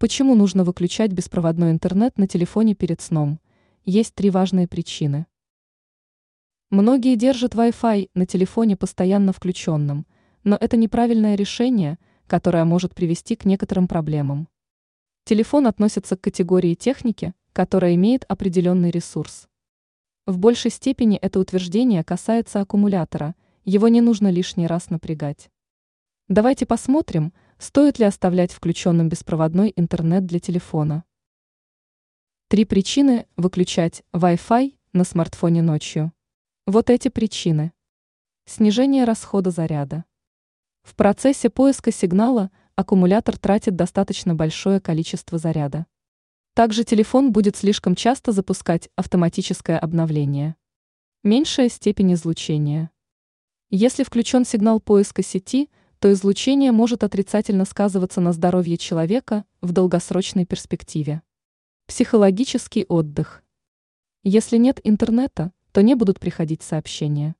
Почему нужно выключать беспроводной интернет на телефоне перед сном? Есть три важные причины. Многие держат Wi-Fi на телефоне постоянно включенным, но это неправильное решение, которое может привести к некоторым проблемам. Телефон относится к категории техники, которая имеет определенный ресурс. В большей степени это утверждение касается аккумулятора, его не нужно лишний раз напрягать. Давайте посмотрим, Стоит ли оставлять включенным беспроводной интернет для телефона? Три причины выключать Wi-Fi на смартфоне ночью. Вот эти причины. Снижение расхода заряда. В процессе поиска сигнала аккумулятор тратит достаточно большое количество заряда. Также телефон будет слишком часто запускать автоматическое обновление. Меньшая степень излучения. Если включен сигнал поиска сети – то излучение может отрицательно сказываться на здоровье человека в долгосрочной перспективе. Психологический отдых. Если нет интернета, то не будут приходить сообщения.